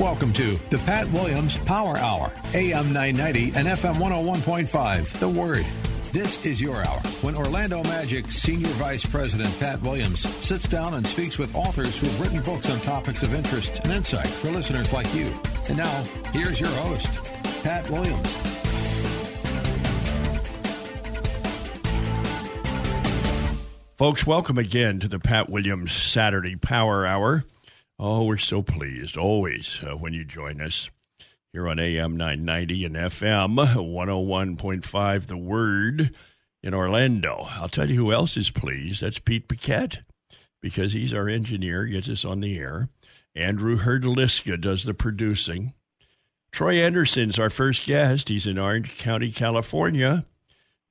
Welcome to the Pat Williams Power Hour, AM 990 and FM 101.5. The Word. This is your hour when Orlando Magic Senior Vice President Pat Williams sits down and speaks with authors who have written books on topics of interest and insight for listeners like you. And now, here's your host, Pat Williams. Folks, welcome again to the Pat Williams Saturday Power Hour. Oh, we're so pleased always uh, when you join us here on AM 990 and FM 101.5 The Word in Orlando. I'll tell you who else is pleased. That's Pete Paquette because he's our engineer, gets us on the air. Andrew Herdliska does the producing. Troy Anderson's our first guest. He's in Orange County, California.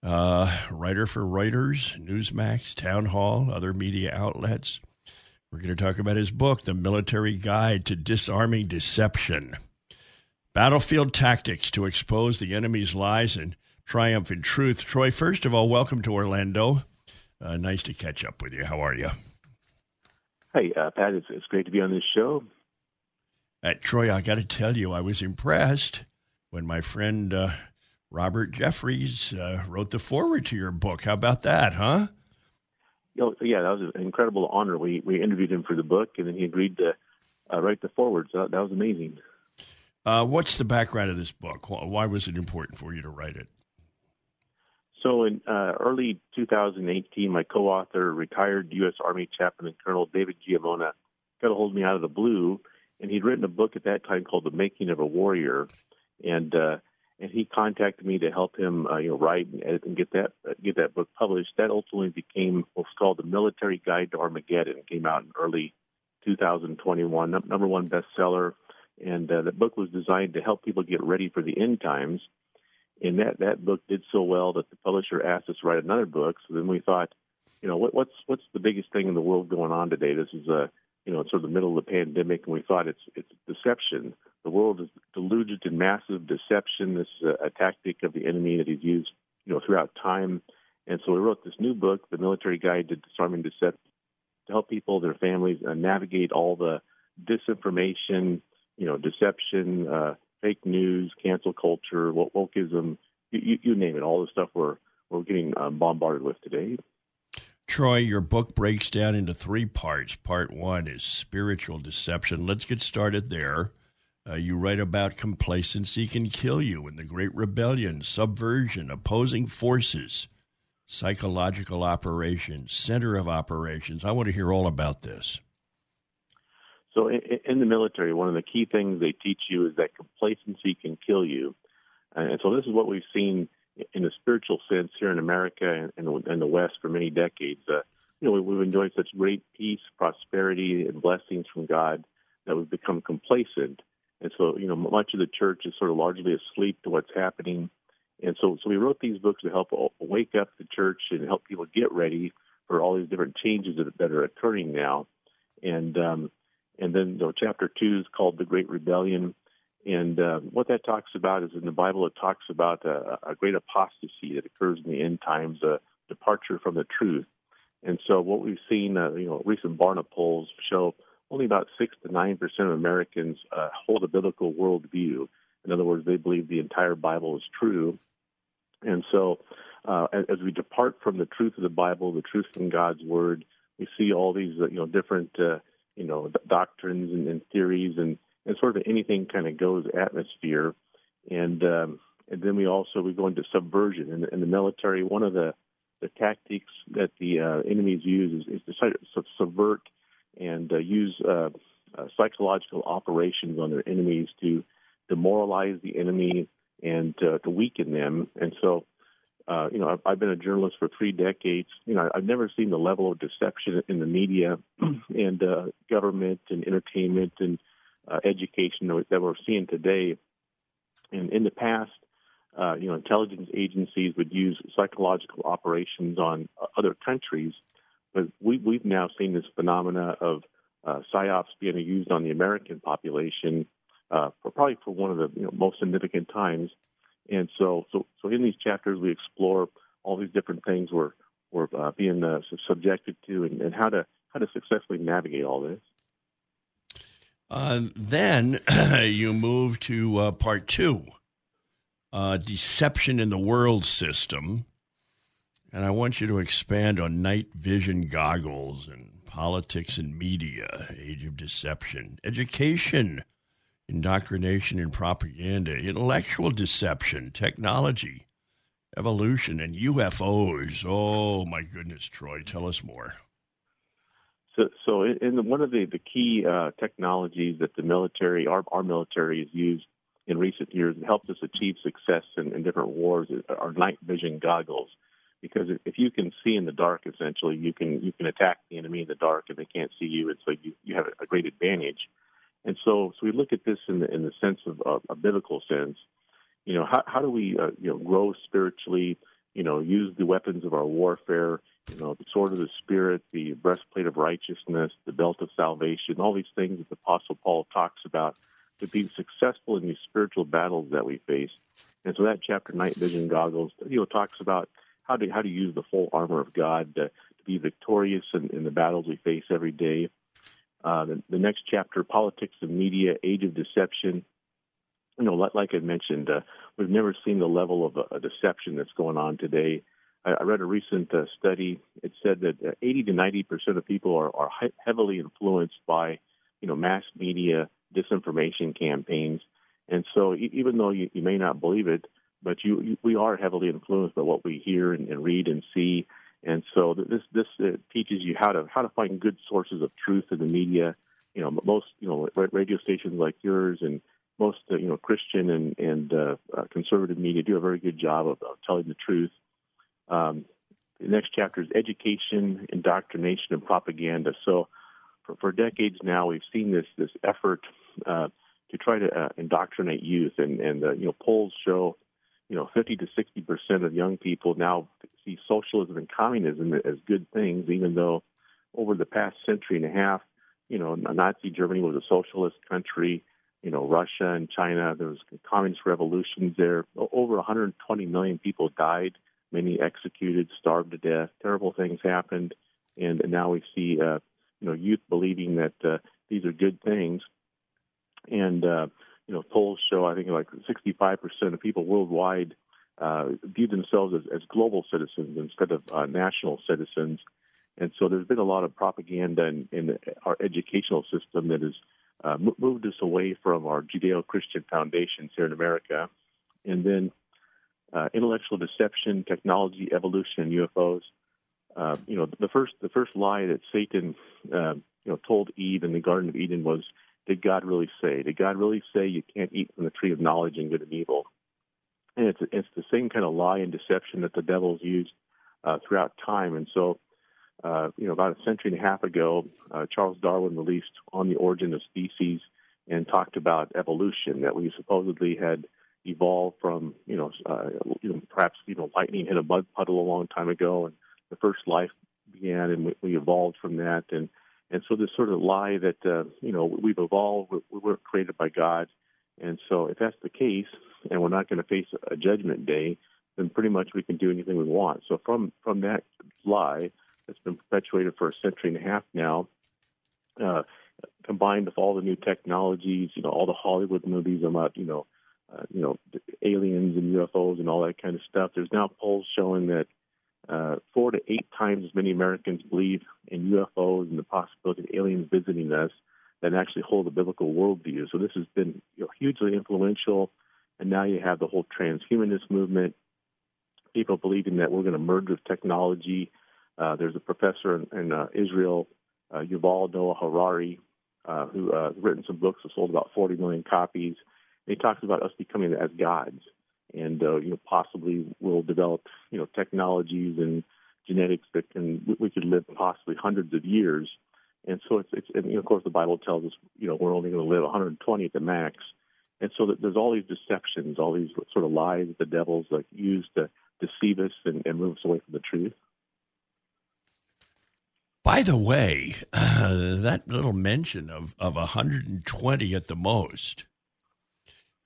Uh, writer for Reuters, Newsmax, Town Hall, other media outlets. We're going to talk about his book, The Military Guide to Disarming Deception Battlefield Tactics to Expose the Enemy's Lies and Triumph in Truth. Troy, first of all, welcome to Orlando. Uh, nice to catch up with you. How are you? Hey, uh, Pat, it's, it's great to be on this show. Uh, Troy, I got to tell you, I was impressed when my friend uh, Robert Jeffress uh, wrote the foreword to your book. How about that, huh? Oh, yeah, that was an incredible honor. We we interviewed him for the book, and then he agreed to uh, write the foreword. So that, that was amazing. Uh, what's the background of this book? Why was it important for you to write it? So, in uh, early 2018, my co-author, retired U.S. Army Chaplain and Colonel David Giammona, got a hold of me out of the blue, and he'd written a book at that time called "The Making of a Warrior," and uh, and he contacted me to help him, uh, you know, write and edit and get that uh, get that book published. That ultimately became what's called the Military Guide to Armageddon. It came out in early 2021, number one bestseller, and uh, the book was designed to help people get ready for the end times. And that that book did so well that the publisher asked us to write another book. So then we thought, you know, what, what's what's the biggest thing in the world going on today? This is a you know, it's sort of the middle of the pandemic, and we thought it's it's deception. The world is deluded in massive deception. This is a, a tactic of the enemy that he's used, you know, throughout time. And so we wrote this new book, The Military Guide to Disarming Deception, to help people, their families, uh, navigate all the disinformation, you know, deception, uh, fake news, cancel culture, wokeism, you, you, name it, all the stuff we're we're getting um, bombarded with today. Troy, your book breaks down into three parts. Part one is spiritual deception. Let's get started there. Uh, you write about complacency can kill you in the Great Rebellion, subversion, opposing forces, psychological operations, center of operations. I want to hear all about this. So, in, in the military, one of the key things they teach you is that complacency can kill you. And so, this is what we've seen in a spiritual sense here in America and in the West for many decades. Uh, you know, we've enjoyed such great peace, prosperity, and blessings from God that we've become complacent and so, you know, much of the church is sort of largely asleep to what's happening. And so, so we wrote these books to help wake up the church and help people get ready for all these different changes that, that are occurring now. And um, and then you know, chapter two is called the Great Rebellion. And uh, what that talks about is in the Bible, it talks about a, a great apostasy that occurs in the end times, a departure from the truth. And so, what we've seen, uh, you know, recent Barna polls show only about six to nine percent of Americans uh, hold a biblical worldview. In other words, they believe the entire Bible is true. And so, uh, as, as, we depart from the truth of the Bible, the truth from God's Word, we see all these, uh, you know, different, uh, you know, doctrines and, and, theories, and, and sort of anything kind of goes atmosphere. And um, and then we also we go into subversion in, in the military. One of the the tactics that the uh, enemies use is, is to of subvert and uh, use uh, uh, psychological operations on their enemies to demoralize the enemy and uh, to weaken them. And so, uh, you know, I've, I've been a journalist for three decades. You know, I've never seen the level of deception in the media and uh, government and entertainment and uh, education that we're seeing today. And in the past, uh, you know, intelligence agencies would use psychological operations on uh, other countries, but we, we've now seen this phenomena of uh, psyops being used on the American population uh, for probably for one of the you know, most significant times. And so, so, so in these chapters, we explore all these different things we're we're uh, being uh, subjected to, and, and, how to how to successfully navigate all this. Uh, then you move to uh, part two, uh, deception in the world system, and I want you to expand on night vision goggles and politics and media, age of deception, education indoctrination and propaganda, intellectual deception, technology, evolution, and UFOs. Oh, my goodness, Troy, tell us more. So, so in one of the, the key uh, technologies that the military, our, our military, has used in recent years and helped us achieve success in, in different wars are night vision goggles. Because if you can see in the dark, essentially, you can you can attack the enemy in the dark, and they can't see you, and so you you have a great advantage. And so, so we look at this in the in the sense of a biblical sense. You know, how how do we uh, you know grow spiritually? You know, use the weapons of our warfare. You know, the sword of the spirit, the breastplate of righteousness, the belt of salvation. All these things that the Apostle Paul talks about to be successful in these spiritual battles that we face. And so that chapter, night vision goggles, you know, talks about how to how to use the full armor of God to, to be victorious in, in the battles we face every day. Uh, the, the, next chapter, politics and media, age of deception. You know, like, like I mentioned, uh, we've never seen the level of uh, deception that's going on today. I, read a recent uh, study. It said that uh, 80 to 90 percent of people are, are heavily influenced by, you know, mass media disinformation campaigns. And so, even though you, you may not believe it, but you, you, we are heavily influenced by what we hear and, and read and see and so this this uh, teaches you how to how to find good sources of truth in the media. You know, most you know radio stations like yours and most uh, you know Christian and and uh, uh, conservative media do a very good job of, of telling the truth. Um, the next chapter is education, indoctrination, and propaganda. So, for, for decades now, we've seen this this effort uh, to try to uh, indoctrinate youth, and and uh, you know polls show you know, 50 to 60 percent of young people now see socialism and communism as good things, even though over the past century and a half, you know, Nazi Germany was a socialist country. You know, Russia and China, there was communist revolutions there. Over 120 million people died, many executed, starved to death. Terrible things happened, and, now we see, uh, you know, youth believing that uh, these are good things. And uh, you know, polls show I think like 65% of people worldwide uh, view themselves as, as global citizens instead of uh, national citizens. And so there's been a lot of propaganda in, in our educational system that has uh, moved us away from our Judeo-Christian foundations here in America. And then uh, intellectual deception, technology, evolution, and UFOs. Uh, you know, the first the first lie that Satan uh, you know told Eve in the Garden of Eden was did God really say? Did God really say you can't eat from the tree of knowledge and good and evil? And it's it's the same kind of lie and deception that the devil's used uh, throughout time. And so, uh, you know, about a century and a half ago, uh, Charles Darwin released On the Origin of Species and talked about evolution that we supposedly had evolved from, you know, uh, you know, perhaps you know, lightning hit a mud puddle a long time ago, and the first life began, and we, we evolved from that, and and so this sort of lie that uh, you know we've evolved, we weren't created by God, and so if that's the case, and we're not going to face a judgment day, then pretty much we can do anything we want. So from from that lie that's been perpetuated for a century and a half now, uh, combined with all the new technologies, you know, all the Hollywood movies about you know, uh, you know, aliens and UFOs and all that kind of stuff. There's now polls showing that uh, four to eight times as many Americans believe in UFOs and the possibility of aliens visiting us than actually hold a biblical worldview. So this has been you know, hugely influential. And now you have the whole transhumanist movement, people believing that we're going to merge with technology. Uh, there's a professor in, in uh, Israel, uh, Yuval Noah Harari, uh, who uh, has written some books that sold about 40 million copies. He talks about us becoming as gods. and uh, you know possibly we'll develop you know technologies and genetics that can we could live possibly hundreds of years. And so it's, it's and, of course the Bible tells us you know we're only going to live 120 at the max. And so there's all these deceptions, all these sort of lies that the devil's like used to deceive us and, and move us away from the truth. By the way, uh, that little mention of, of 120 at the most.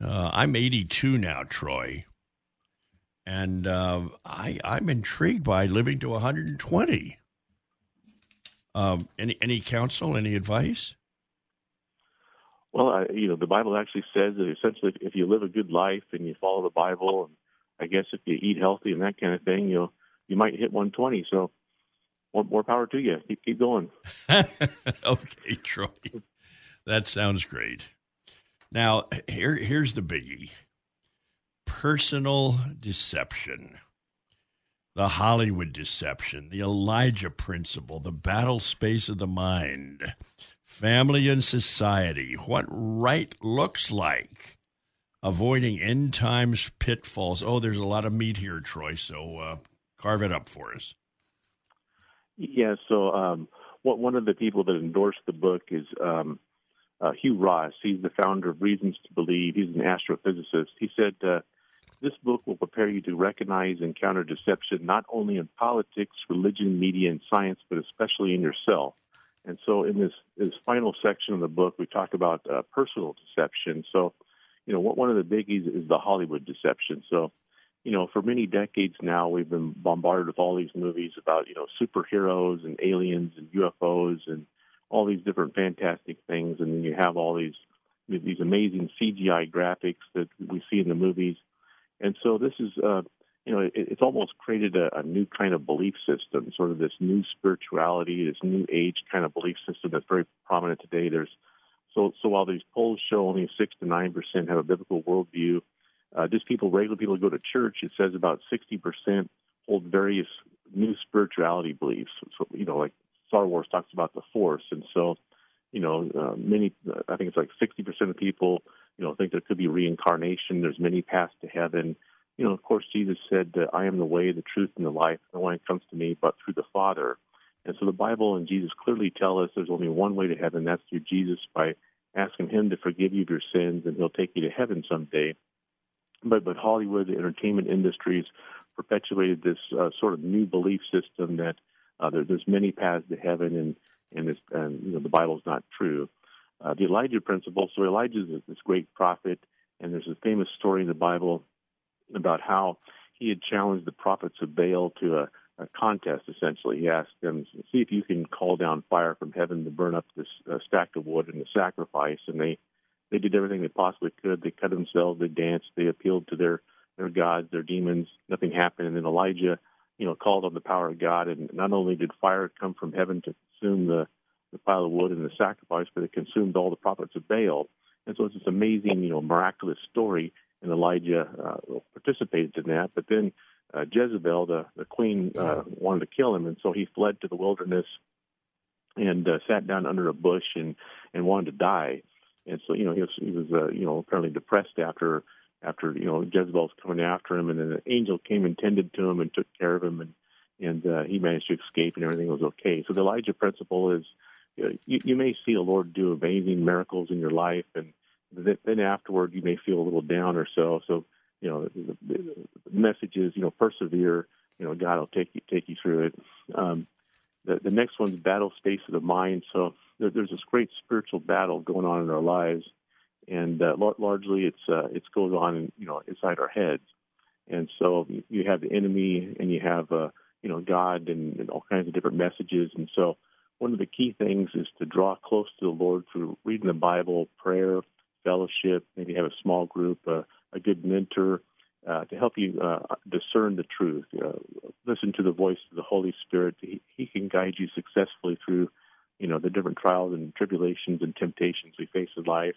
Uh, I'm 82 now, Troy, and uh, I, I'm intrigued by living to 120. Um, any any counsel, any advice? Well, I, you know, the Bible actually says that essentially, if you live a good life and you follow the Bible, and I guess if you eat healthy and that kind of thing, you you might hit 120. So more, more power to you. Keep, keep going. okay, Troy. That sounds great. Now, here, here's the biggie. Personal deception, the Hollywood deception, the Elijah principle, the battle space of the mind, family and society, what right looks like, avoiding end times pitfalls. Oh, there's a lot of meat here, Troy, so uh, carve it up for us. Yeah, so um, what, one of the people that endorsed the book is um, uh, Hugh Ross. He's the founder of Reasons to Believe. He's an astrophysicist. He said, uh, This book will prepare you to recognize and counter deception not only in politics, religion, media, and science, but especially in yourself. And so, in this, this final section of the book, we talk about uh, personal deception. So, you know, what, one of the biggies is the Hollywood deception. So, you know, for many decades now, we've been bombarded with all these movies about, you know, superheroes and aliens and UFOs and all these different fantastic things. And you have all these these amazing CGI graphics that we see in the movies. And so this is, uh, you know, it, it's almost created a, a new kind of belief system, sort of this new spirituality, this new age kind of belief system that's very prominent today. There's so so while these polls show only six to nine percent have a biblical worldview uh, just people, regular people who go to church, it says about 60% hold various new spirituality beliefs. So, you know, like Star Wars talks about the Force. And so, you know, uh, many, I think it's like 60% of people, you know, think there could be reincarnation. There's many paths to heaven. You know, of course, Jesus said, uh, I am the way, the truth, and the life. No one comes to me but through the Father. And so the Bible and Jesus clearly tell us there's only one way to heaven. That's through Jesus by asking him to forgive you of your sins, and he'll take you to heaven someday but but Hollywood, the entertainment industries perpetuated this uh, sort of new belief system that uh, there, there's many paths to heaven, and and, this, and you know the Bible's not true. Uh, the Elijah principle. So Elijah is this great prophet, and there's a famous story in the Bible about how he had challenged the prophets of Baal to a, a contest. Essentially, he asked them, "See if you can call down fire from heaven to burn up this uh, stack of wood and the sacrifice." And they they did everything they possibly could. They cut themselves, they danced, they appealed to their their gods, their demons. Nothing happened, and then Elijah, you know, called on the power of God, and not only did fire come from heaven to consume the the pile of wood and the sacrifice, but it consumed all the prophets of Baal. And so it's this amazing, you know, miraculous story, and Elijah uh, participated in that. But then uh, Jezebel, the, the queen, uh, wanted to kill him, and so he fled to the wilderness and uh, sat down under a bush and and wanted to die. And so you know he was he was uh, you know apparently depressed after after you know Jezebel's coming after him, and then an angel came and tended to him and took care of him, and and uh, he managed to escape, and everything was okay. So the Elijah principle is you, know, you, you may see the Lord do amazing miracles in your life, and then afterward you may feel a little down or so. So you know the, the message is you know persevere. You know God will take you take you through it. Um, the, the next one's battle space of the mind. So there, there's this great spiritual battle going on in our lives, and uh, largely it's uh, it's goes on you know inside our heads. And so you have the enemy, and you have uh, you know God, and, and all kinds of different messages. And so one of the key things is to draw close to the Lord through reading the Bible, prayer, fellowship, maybe have a small group, uh, a good mentor, uh, to help you uh, discern the truth. Uh, listen to the voice of the Holy Spirit. He, he, can guide you successfully through, you know, the different trials and tribulations and temptations we face in life.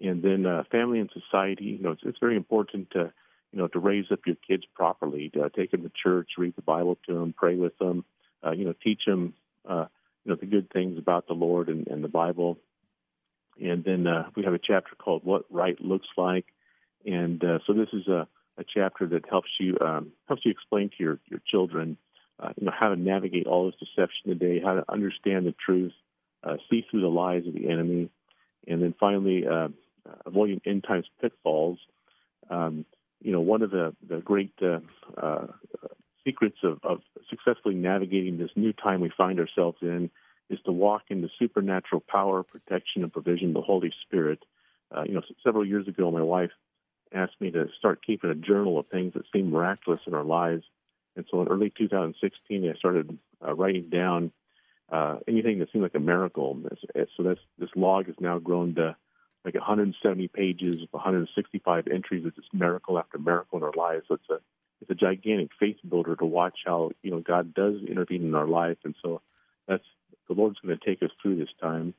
And then uh, family and society. You know, it's, it's, very important to, you know, to raise up your kids properly. To take them to church, read the Bible to them, pray with them. Uh, you know, teach them, uh, you know, the good things about the Lord and, and the Bible. And then we have a chapter called "What Right Looks Like." And uh, so this is a, a chapter that helps you um, helps you explain to your your children, uh, you know, how to navigate all this deception today, how to understand the truth, uh, see through the lies of the enemy, and then finally uh, avoiding end times pitfalls. Um, you know, one of the the great uh, uh, secrets of, of successfully navigating this new time we find ourselves in is to walk in the supernatural power, protection, and provision of the Holy Spirit. Uh, you know, several years ago, my wife asked me to start keeping a journal of things that seemed miraculous in our lives. And so in early 2016, I started uh, writing down uh, anything that seemed like a miracle. So that's, this log has now grown to like 170 pages, 165 entries of just miracle after miracle in our lives. So it's a it's a gigantic faith builder to watch how you know God does intervene in our life, and so that's the Lord's going to take us through this time.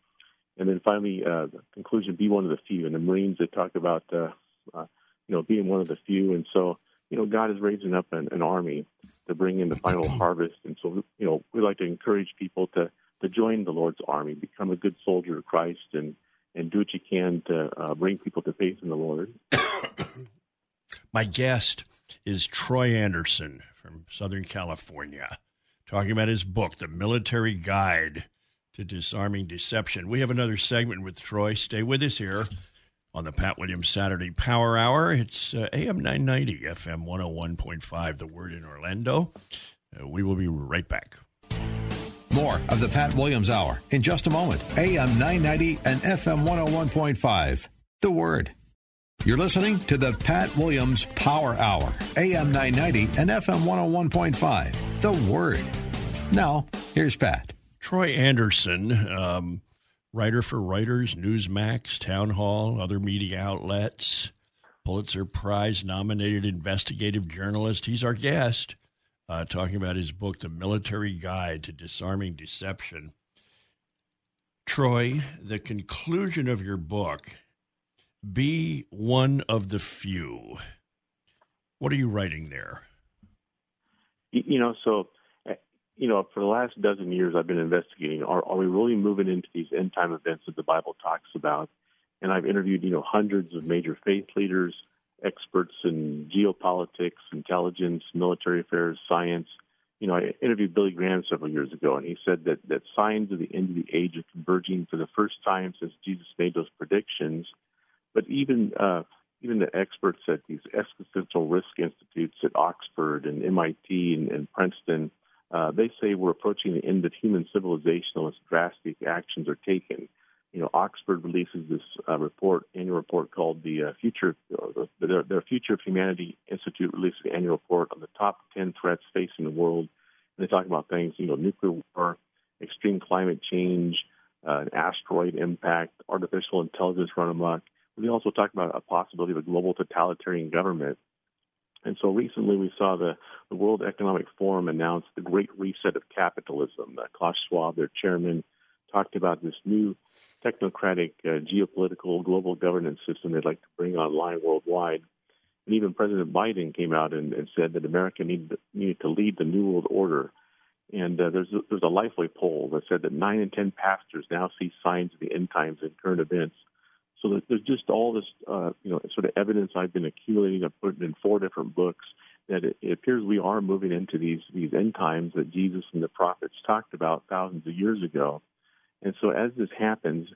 And then finally, uh, the conclusion: be one of the few. And the Marines they talk about uh, uh, you know being one of the few, and so you know God is raising up an, an army to bring in the final harvest. And so you know we like to encourage people to to join the Lord's army, become a good soldier of Christ, and and do what you can to uh, bring people to faith in the Lord. My guest is Troy Anderson from Southern California, talking about his book, The Military Guide to Disarming Deception. We have another segment with Troy. Stay with us here on the Pat Williams Saturday Power Hour. It's uh, AM 990, FM 101.5, The Word in Orlando. Uh, we will be right back. More of the Pat Williams Hour in just a moment. AM 990 and FM 101.5. The Word. You're listening to the Pat Williams Power Hour, AM 990 and FM 101.5. The Word. Now, here's Pat. Troy Anderson, um, writer for Reuters, Newsmax, Town Hall, other media outlets, Pulitzer Prize nominated investigative journalist. He's our guest uh, talking about his book, The Military Guide to Disarming Deception. Troy, the conclusion of your book, Be One of the Few. What are you writing there? You know, so, eh, you know, for the last dozen years, I've been investigating are, are we really moving into these end time events that the Bible talks about? And I've interviewed, you know, hundreds of major faith leaders, experts in geopolitics, intelligence, military affairs, science. You know, I interviewed Billy Graham several years ago, and he said that, that signs of the end of the age are converging for the first time since Jesus made those predictions. But even uh, even the experts at these existential risk institutes at Oxford and MIT and, and Princeton, uh, they say we're approaching the end of human civilization unless drastic actions are taken you know, Oxford releases this uh, report, annual report called the uh, Future, uh, their, their Future of Humanity Institute releases an annual report on the top 10 threats facing the world. And they talk about things, you know, nuclear war, extreme climate change, uh, an asteroid impact, artificial intelligence run amok. They also talk about a possibility of a global totalitarian government. And so recently we saw the, the World Economic Forum announce the Great Reset of Capitalism. Uh, Klaus Schwab, their chairman, talked about this new technocratic uh, geopolitical global governance system they'd like to bring online worldwide. And even President Biden came out and, and said that America needed, needed to lead the New World Order. And uh, there's, a, there's a Lifeway poll that said that nine in ten pastors now see signs of the end times in current events. So there's just all this, uh, you know, sort of evidence I've been accumulating. I've put in four different books that it, it appears we are moving into these these end times that Jesus and the prophets talked about thousands of years ago. And so as this happens,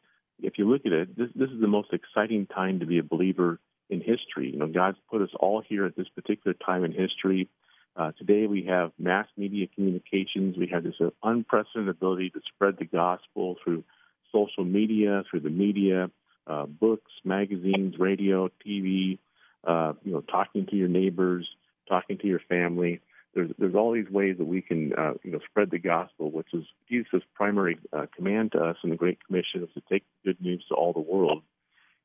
if you look at it, this, this is the most exciting time to be a believer in history. You know, God's put us all here at this particular time in history. Uh, today we have mass media communications. We have this uh, unprecedented ability to spread the gospel through social media, through the media, uh, books, magazines, radio, TV. Uh, you know, talking to your neighbors, talking to your family there's there's all these ways that we can uh, you know spread the gospel, which is Jesus' primary uh, command to us in the Great Commission is to take good news to all the world.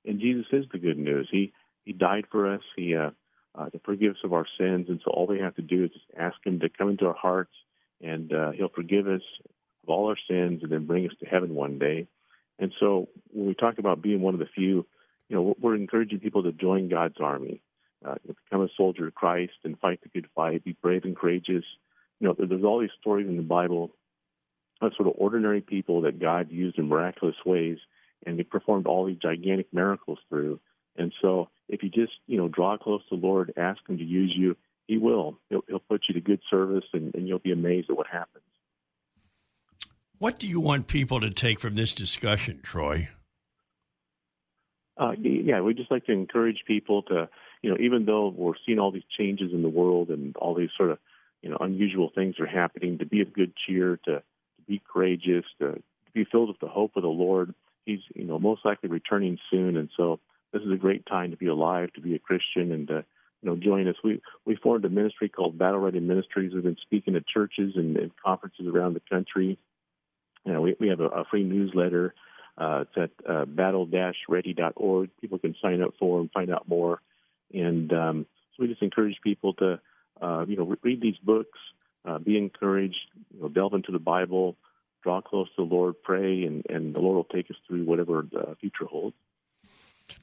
And Jesus is the good news. He he died for us. He uh, uh, to forgive us of our sins, and so all we have to do is just ask Him to come into our hearts, and uh, He'll forgive us of all our sins, and then bring us to heaven one day. And so when we talk about being one of the few, you know, we're encouraging people to join God's army uh, become a soldier of Christ and fight the good fight, be brave and courageous. You know, there's all these stories in the Bible of sort of ordinary people that God used in miraculous ways, and they performed all these gigantic miracles through. And so if you just you know draw close to the Lord, ask Him to use you, He will. He'll, he'll put you to good service, and, and you'll be amazed at what happens. What do you want people to take from this discussion, Troy? Uh, yeah, we just like to encourage people to, you know, even though we're seeing all these changes in the world and all these sort of, you know, unusual things are happening, to be of good cheer, to, to be courageous, to, to be filled with the hope of the Lord. He's, you know, most likely returning soon, and so this is a great time to be alive, to be a Christian, and to, you know, join us. We we formed a ministry called Battle Ready Ministries. We've been speaking at churches and, and conferences around the country. You know, we we have a, a free newsletter uh, it's at uh, battle-ready.org. People can sign up for and find out more. And um, so we just encourage people to, uh, you know, read these books, uh, be encouraged, you know, delve into the Bible, draw close to the Lord, pray, and, and the Lord will take us through whatever the future holds.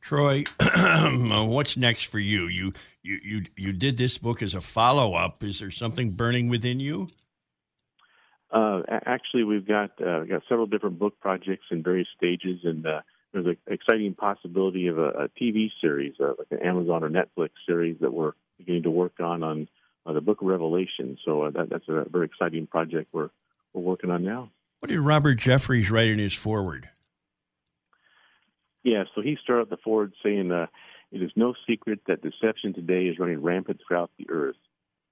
Troy, what's next for you? You you you you did this book as a follow up. Is there something burning within you? Uh, actually, we've got uh, got several different book projects in various stages, and uh, there's an exciting possibility of a, a TV series, uh, like an Amazon or Netflix series that we're beginning to work on on uh, the Book of Revelation. So uh, that, that's a very exciting project we're we're working on now. What did Robert Jeffress write in his foreword? Yeah, so he started the foreword saying, uh, "It is no secret that deception today is running rampant throughout the earth."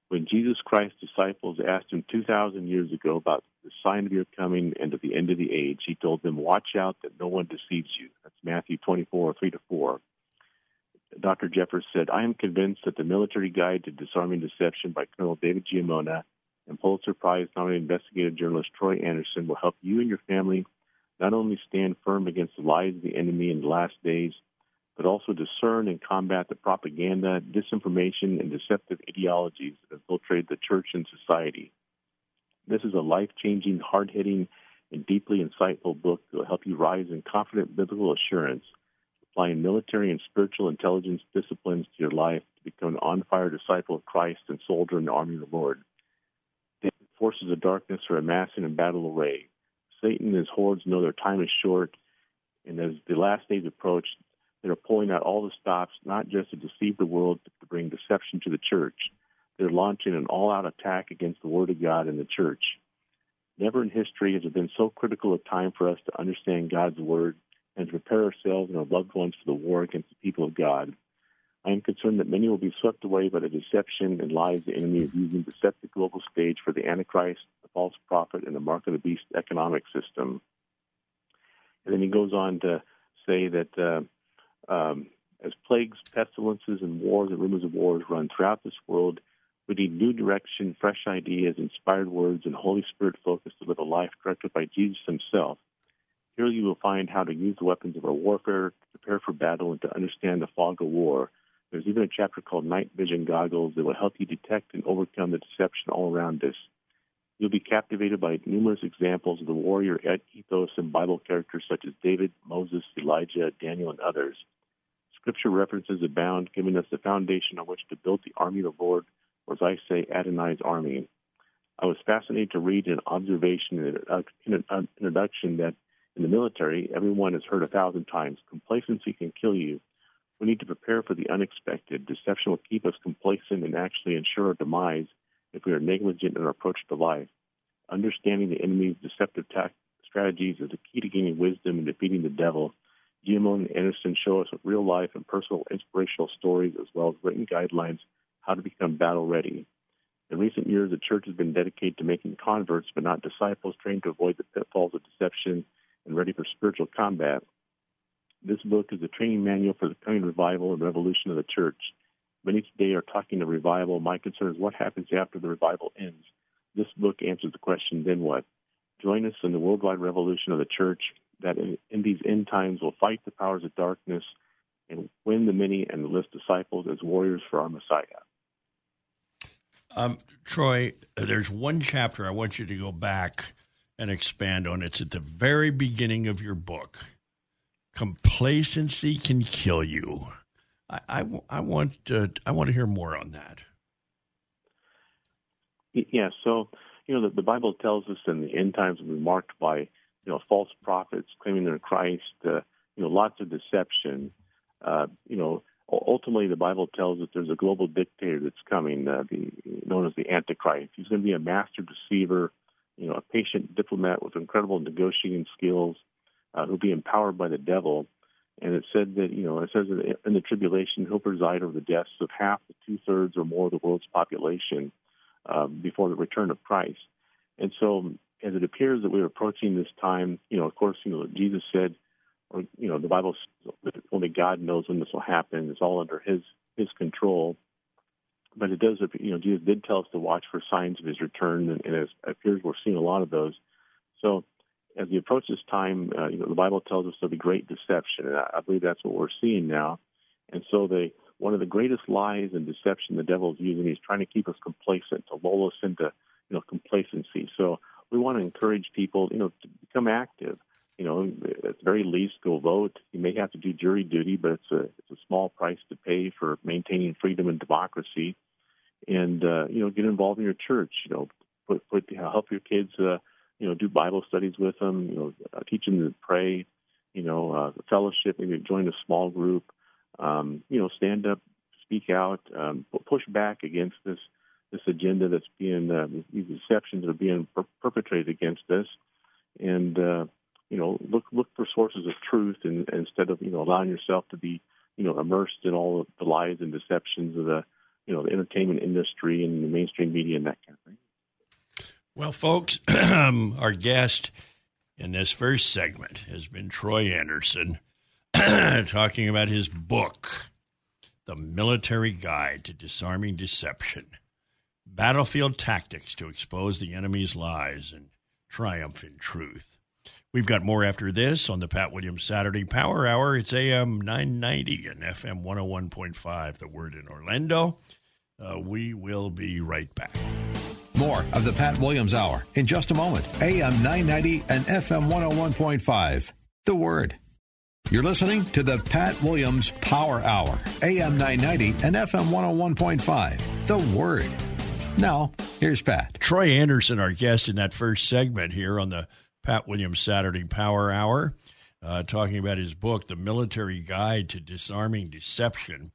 when Jesus Christ's disciples asked him 2,000 years ago about the sign of your coming and of the end of the age, he told them, Watch out that no one deceives you. That's Matthew 24, 3 to 4. Dr. Jeffress said, I am convinced that the military guide to disarming deception by Colonel David Giammona and Pulitzer Prize nominated investigative journalist Troy Anderson will help you and your family not only stand firm against the lies of the enemy in the last days, but also discern and combat the propaganda, disinformation, and deceptive ideologies that infiltrate the church and society. This is a life changing, hard hitting, and deeply insightful book that will help you rise in confident biblical assurance, applying military and spiritual intelligence disciplines to your life to become an on fire disciple of Christ and soldier in the army of the Lord. The forces of darkness are amassing in battle array. Satan and his hordes know their time is short, and as the last days approach, they're pulling out all the stops, not just to deceive the world, but to bring deception to the church. They're launching an all out attack against the Word of God and the church. Never in history has it been so critical a time for us to understand God's Word and to prepare ourselves and our loved ones for the war against the people of God. I am concerned that many will be swept away by the deception and lies the enemy is using to set the global stage for the Antichrist, the false prophet, and the mark of the beast economic system. And then he goes on to say that uh, um, as plagues, pestilences, and wars and rumors of wars run throughout this world, we need new direction, fresh ideas, inspired words, and Holy Spirit focus to live a life directed by Jesus Himself. Here you will find how to use the weapons of our warfare, prepare for battle, and to understand the fog of war. There's even a chapter called Night Vision Goggles that will help you detect and overcome the deception all around us. You'll be captivated by numerous examples of the warrior ethos and Bible characters such as David, Moses, Elijah, Daniel, and others. Scripture references abound, giving us the foundation on which to build the army of the Lord, or as I say, Adonai's army. I was fascinated to read an observation uh, in an uh, introduction that in the military, everyone has heard a thousand times complacency can kill you. We need to prepare for the unexpected. Deception will keep us complacent and actually ensure our demise if we are negligent in our approach to life. Understanding the enemy's deceptive strategies is the key to gaining wisdom and defeating the devil Giammona and Anderson show us real life and personal inspirational stories as well as written guidelines how to become battle ready. In recent years, the church has been dedicated to making converts but not disciples trained to avoid the pitfalls of deception and ready for spiritual combat. This book is a training manual for the coming revival and revolution of the church. Many today are talking of revival. My concern is what happens after the revival ends. This book answers the question, then what? Join us in the worldwide revolution of the church that in, in these end times will fight the powers of darkness and win the many and the list disciples as warriors for our Messiah. Um, Troy, there's one chapter I want you to go back and expand on. It's at the very beginning of your book. Complacency can kill you. I, I, I want to, I want to hear more on that. Yeah, so you know the, the Bible tells us in the end times will be marked by you know, false prophets claiming they're Christ, uh, you know, lots of deception. Uh, you know, ultimately, the Bible tells us there's a global dictator that's coming, uh, the, known as the Antichrist. He's going to be a master deceiver, you know, a patient diplomat with incredible negotiating skills, uh, who'll be empowered by the devil. And it said that, you know, it says that in the tribulation, he'll preside over the deaths of half to two thirds or more of the world's population uh, before the return of Christ. And so, as it appears that we're approaching this time, you know, of course, you know, Jesus said, you know, the Bible only God knows when this will happen. It's all under His His control. But it does, you know, Jesus did tell us to watch for signs of His return, and, and it appears we're seeing a lot of those. So, as we approach this time, uh, you know, the Bible tells us there'll be great deception, and I, I believe that's what we're seeing now. And so, they one of the greatest lies and deception the devil is using is trying to keep us complacent, to lull us into, you know, complacency. So we want to encourage people, you know, to become active you know, at the very least, go vote. You may have to do jury duty, but it's a it's a small price to pay for maintaining freedom and democracy. And uh, you know, get involved in your church. You know, put put help your kids. Uh, you know, do Bible studies with them. You know, uh, teach them to pray. You know, uh, fellowship. Maybe join a small group. Um, you know, stand up, speak out, um, push back against this this agenda that's being uh, these deceptions that are being per- perpetrated against us. And uh, you know, look look for sources of truth and, and instead of you know allowing yourself to be you know immersed in all of the lies and deceptions of the you know the entertainment industry and the mainstream media and that kind of thing. Well, folks, um, our guest in this first segment has been Troy Anderson talking about his book, The Military Guide to Disarming Deception Battlefield Tactics to Expose the Enemy's Lies and Triumph in Truth. We've got more after this on the Pat Williams Saturday Power Hour. It's AM 990 and FM 101.5, the word in Orlando. Uh, we will be right back. More of the Pat Williams Hour in just a moment. AM 990 and FM 101.5, the word. You're listening to the Pat Williams Power Hour, AM 990 and FM 101.5, the word. Now, here's Pat. Troy Anderson, our guest in that first segment here on the Pat Williams Saturday Power Hour, uh, talking about his book, The Military Guide to Disarming Deception.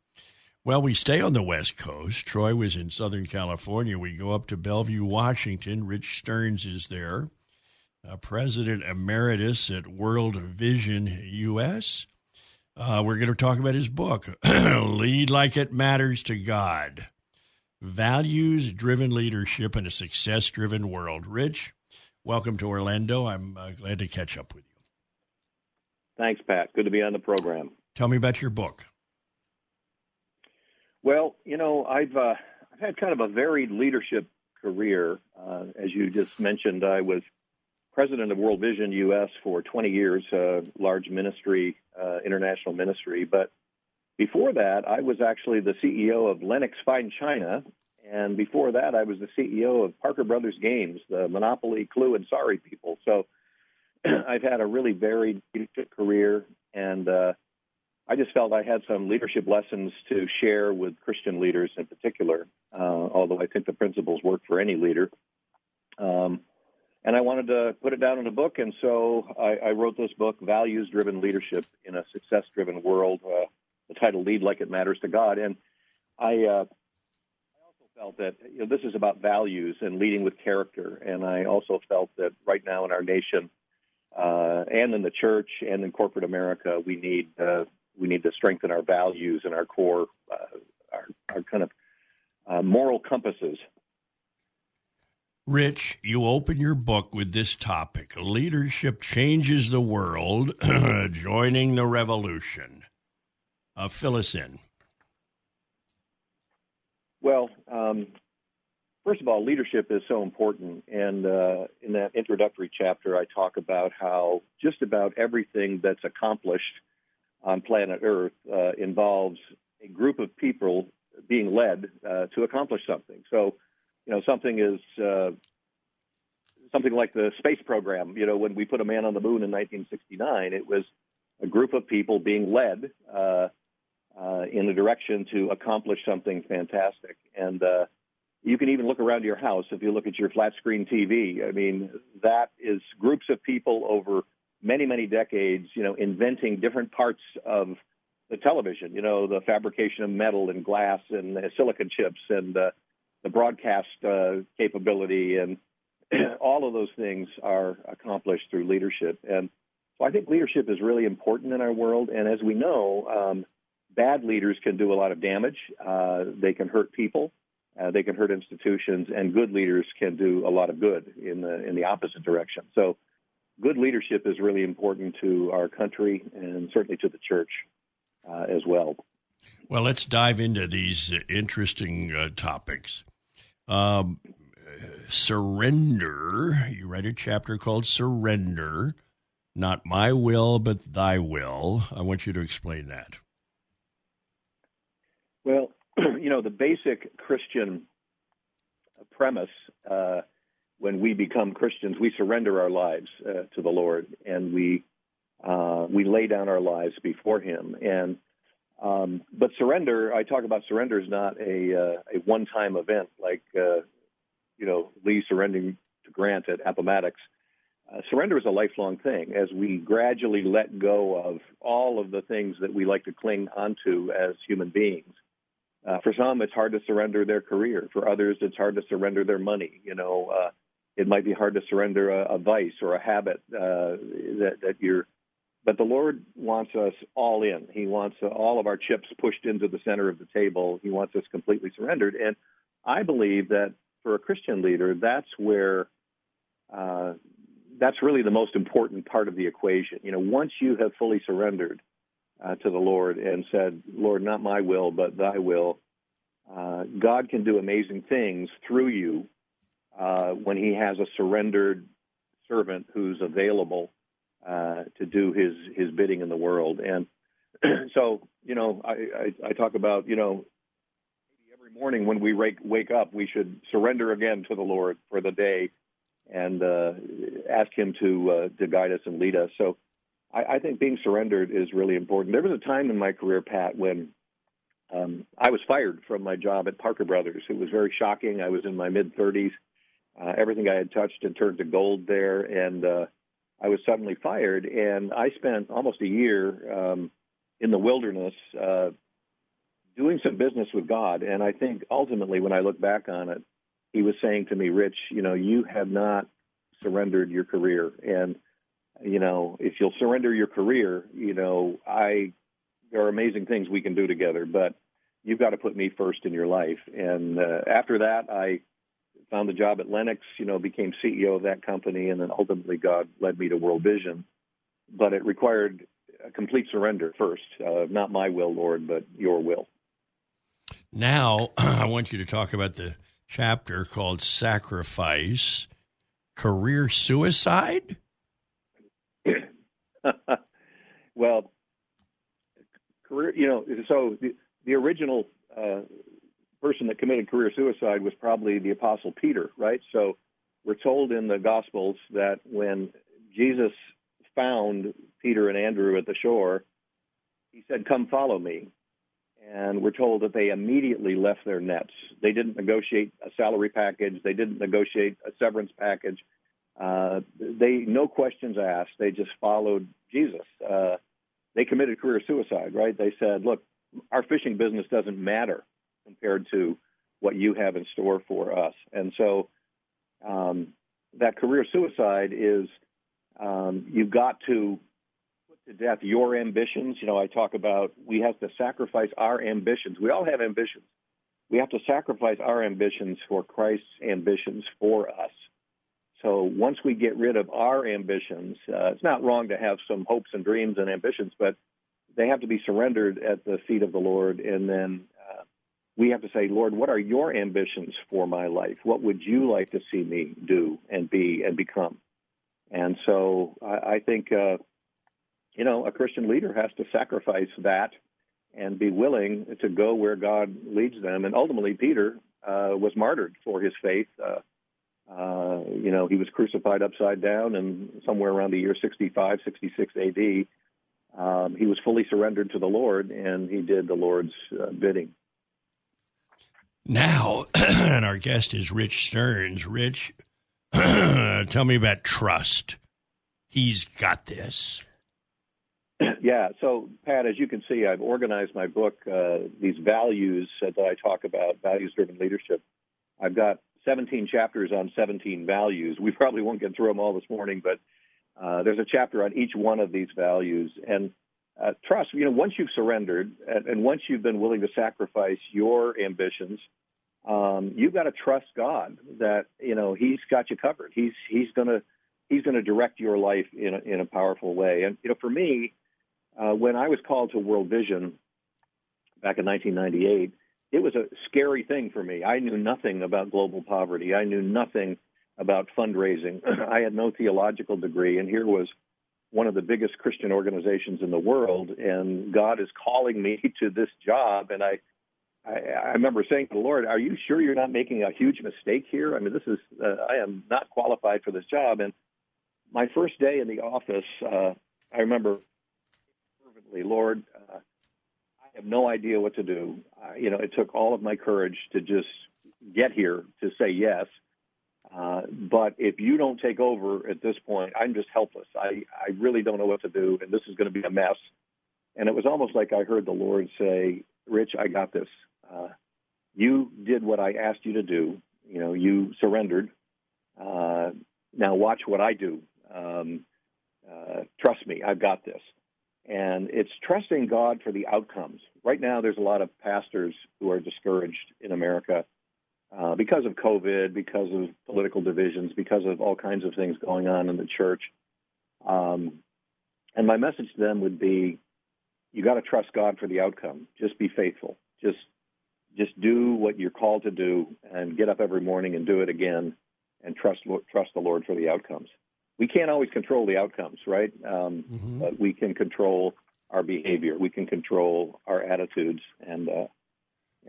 Well, we stay on the West Coast. Troy was in Southern California. We go up to Bellevue, Washington. Rich Stearns is there, uh, President Emeritus at World Vision US. Uh, we're going to talk about his book, Lead Like It Matters to God Values Driven Leadership in a Success Driven World. Rich, welcome to Orlando. I'm uh, glad to catch up with you. Thanks, Pat. Good to be on the program. Tell me about your book. Well, you know, I've uh, I've had kind of a varied leadership career. Uh, as you just mentioned, I was president of World Vision U.S. for 20 years, uh, large ministry, uh, international ministry. But before that, I was actually the CEO of Lenox Fine China, and before that, I was the CEO of Parker Brothers Games, the Monopoly, Clue, and Sorry people. So I've had a really varied career, and uh, I just felt I had some leadership lessons to share with Christian leaders in particular, uh, although I think the principles work for any leader. Um, and I wanted to put it down in a book, and so I, I wrote this book, Values Driven Leadership in a Success Driven World. Uh, the title, Lead Like It Matters to God. And I, uh, felt that you know, this is about values and leading with character. And I also felt that right now in our nation uh, and in the church and in corporate America, we need uh, we need to strengthen our values and our core, uh, our, our kind of uh, moral compasses. Rich, you open your book with this topic Leadership Changes the World, Joining the Revolution. Uh, fill us in. Well, um, first of all, leadership is so important. And uh, in that introductory chapter, I talk about how just about everything that's accomplished on planet Earth uh, involves a group of people being led uh, to accomplish something. So, you know, something is uh, something like the space program. You know, when we put a man on the moon in 1969, it was a group of people being led uh, in a direction to accomplish something fantastic. And uh, you can even look around your house if you look at your flat screen TV. I mean, that is groups of people over many, many decades, you know, inventing different parts of the television, you know, the fabrication of metal and glass and uh, silicon chips and uh, the broadcast uh, capability and all of those things are accomplished through leadership. And so I think leadership is really important in our world. And as we know, um, bad leaders can do a lot of damage. Uh, they can hurt people. Uh, they can hurt institutions, and good leaders can do a lot of good in the in the opposite direction. So, good leadership is really important to our country and certainly to the church uh, as well. Well, let's dive into these interesting uh, topics. Um, surrender. You write a chapter called Surrender. Not my will, but thy will. I want you to explain that. Well, you know, the basic Christian premise uh, when we become Christians, we surrender our lives uh, to the Lord and we uh, we lay down our lives before Him. And um, but surrender, I talk about surrender is not a uh, a one time event like uh, you know Lee surrendering to Grant at Appomattox. Uh, surrender is a lifelong thing as we gradually let go of all of the things that we like to cling onto as human beings. Uh, for some, it's hard to surrender their career. For others, it's hard to surrender their money. You know, uh, it might be hard to surrender a, a vice or a habit uh, that, that you're. But the Lord wants us all in. He wants all of our chips pushed into the center of the table. He wants us completely surrendered. And I believe that for a Christian leader, that's where uh, that's really the most important part of the equation. You know, once you have fully surrendered uh, to the Lord and said, Lord, not my will, but thy will, uh, God can do amazing things through you uh, when he has a surrendered servant who's available uh, to do his, his bidding in the world. And so, you know, I, I, I talk about, you know, every morning when we wake, wake up, we should surrender again to the Lord for the day and uh, ask Him to uh, to guide us and lead us. So I, I, think being surrendered is really important. There was a time in my career, Pat, when um, I was fired from my job at Parker Brothers. It was very shocking. I was in my mid 30s. Uh, everything I had touched had turned to gold there, and uh, I was suddenly fired. And I spent almost a year um, in the wilderness uh, doing some business with God. And I think ultimately, when I look back on it, he was saying to me, Rich, you know, you have not surrendered your career. And, you know, if you'll surrender your career, you know, I, there are amazing things we can do together, but you've got to put me first in your life. And uh, after that, I found a job at Lenox, you know, became CEO of that company, and then ultimately God led me to World Vision. But it required a complete surrender first, uh, not my will, Lord, but your will. Now, I want you to talk about the chapter called Sacrifice Career Suicide? Well, career, you know, so the, the original uh, person that committed career suicide was probably the Apostle Peter, right? So we're told in the Gospels that when Jesus found Peter and Andrew at the shore, he said, Come follow me and we're told that they immediately left their nets. They didn't negotiate a salary package. They didn't negotiate a severance package. Uh, they no questions asked. They just followed Jesus. Uh, they committed career suicide, right? They said, "Look, our fishing business doesn't matter compared to what you have in store for us." And so, um, that career suicide is um, you've got to put to death your ambitions. You know, I talk about we have to sacrifice our ambitions. We all have ambitions. We have to sacrifice our ambitions for Christ's ambitions for us. So once we get rid of our ambitions, uh, it's not wrong to have some hopes and dreams and ambitions, but they have to be surrendered at the feet of the Lord. And then uh, we have to say, Lord, what are your ambitions for my life? What would you like to see me do and be and become? And so I, I think uh, you know, a Christian leader has to sacrifice that and be willing to go where God leads them. And ultimately, Peter uh, was martyred for his faith. Uh, you know, he was crucified upside down, and somewhere around the year 65, 66 AD, um, he was fully surrendered to the Lord, and he did the Lord's uh, bidding. Now, and our guest is Rich Stearns. Rich, tell me about trust. He's got this. yeah. So, Pat, as you can see, I've organized my book, uh, these values that I talk about, values driven leadership. I've got 17 chapters on 17 values. We probably won't get through them all this morning, but uh, there's a chapter on each one of these values. And uh, trust, you know, once you've surrendered and, and, once you've been willing to sacrifice your ambitions, um, you've got to trust God that you know He's got you covered. He's He's gonna He's gonna direct your life in a, in a powerful way. And you know, for me, uh, when I was called to World Vision back in 1998, it was a scary thing for me. I knew nothing about global poverty. I knew nothing about fundraising. I had no theological degree, and here was one of the biggest Christian organizations in the world, and God is calling me to this job. And I, I, I remember saying to the Lord, "Are you sure you're not making a huge mistake here? I mean, this is uh, I am not qualified for this job." And my first day in the office, uh, I remember fervently, Lord, uh, have no idea what to do. Uh, you know, it took all of my courage to just get here to say yes. Uh, but if you don't take over at this point, I'm just helpless. I, I really don't know what to do, and this is going to be a mess. And it was almost like I heard the Lord say, Rich, I got this. Uh, you did what I asked you to do. You know, you surrendered. Uh, now watch what I do. Um, uh, trust me, I've got this. And it's trusting God for the outcomes. Right now, there's a lot of pastors who are discouraged in America uh, because of COVID, because of political divisions, because of all kinds of things going on in the church. Um, and my message to them would be, you got to trust God for the outcome. Just be faithful. Just just do what you're called to do, and get up every morning and do it again, and trust trust the Lord for the outcomes. We can't always control the outcomes, right? Um, mm-hmm. But we can control our behavior. We can control our attitudes and uh,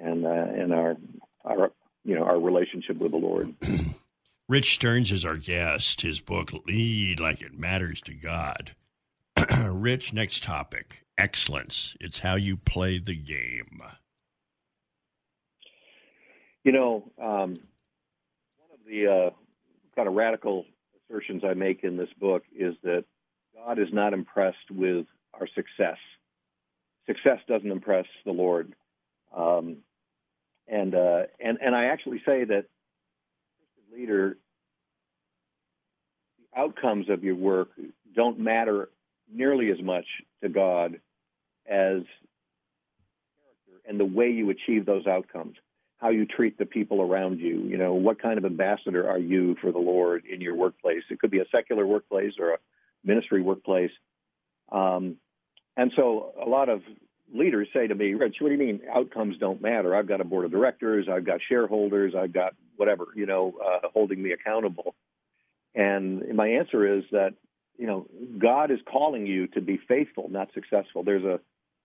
and uh, and our our you know our relationship with the Lord. Rich Stearns is our guest. His book "Lead Like It Matters to God." Rich, next topic: excellence. It's how you play the game. You know, um, one of the uh, kind of radical assertions I make in this book is that God is not impressed with our success. Success doesn't impress the Lord. Um, and uh, and and I actually say that leader, the outcomes of your work don't matter nearly as much to God as character and the way you achieve those outcomes, how you treat the people around you. You know, what kind of ambassador are you for the Lord in your workplace? It could be a secular workplace or a ministry workplace. Um, and so a lot of leaders say to me, Rich, what do you mean outcomes don't matter? I've got a board of directors, I've got shareholders, I've got whatever, you know, uh, holding me accountable. And my answer is that, you know, God is calling you to be faithful, not successful. There's a,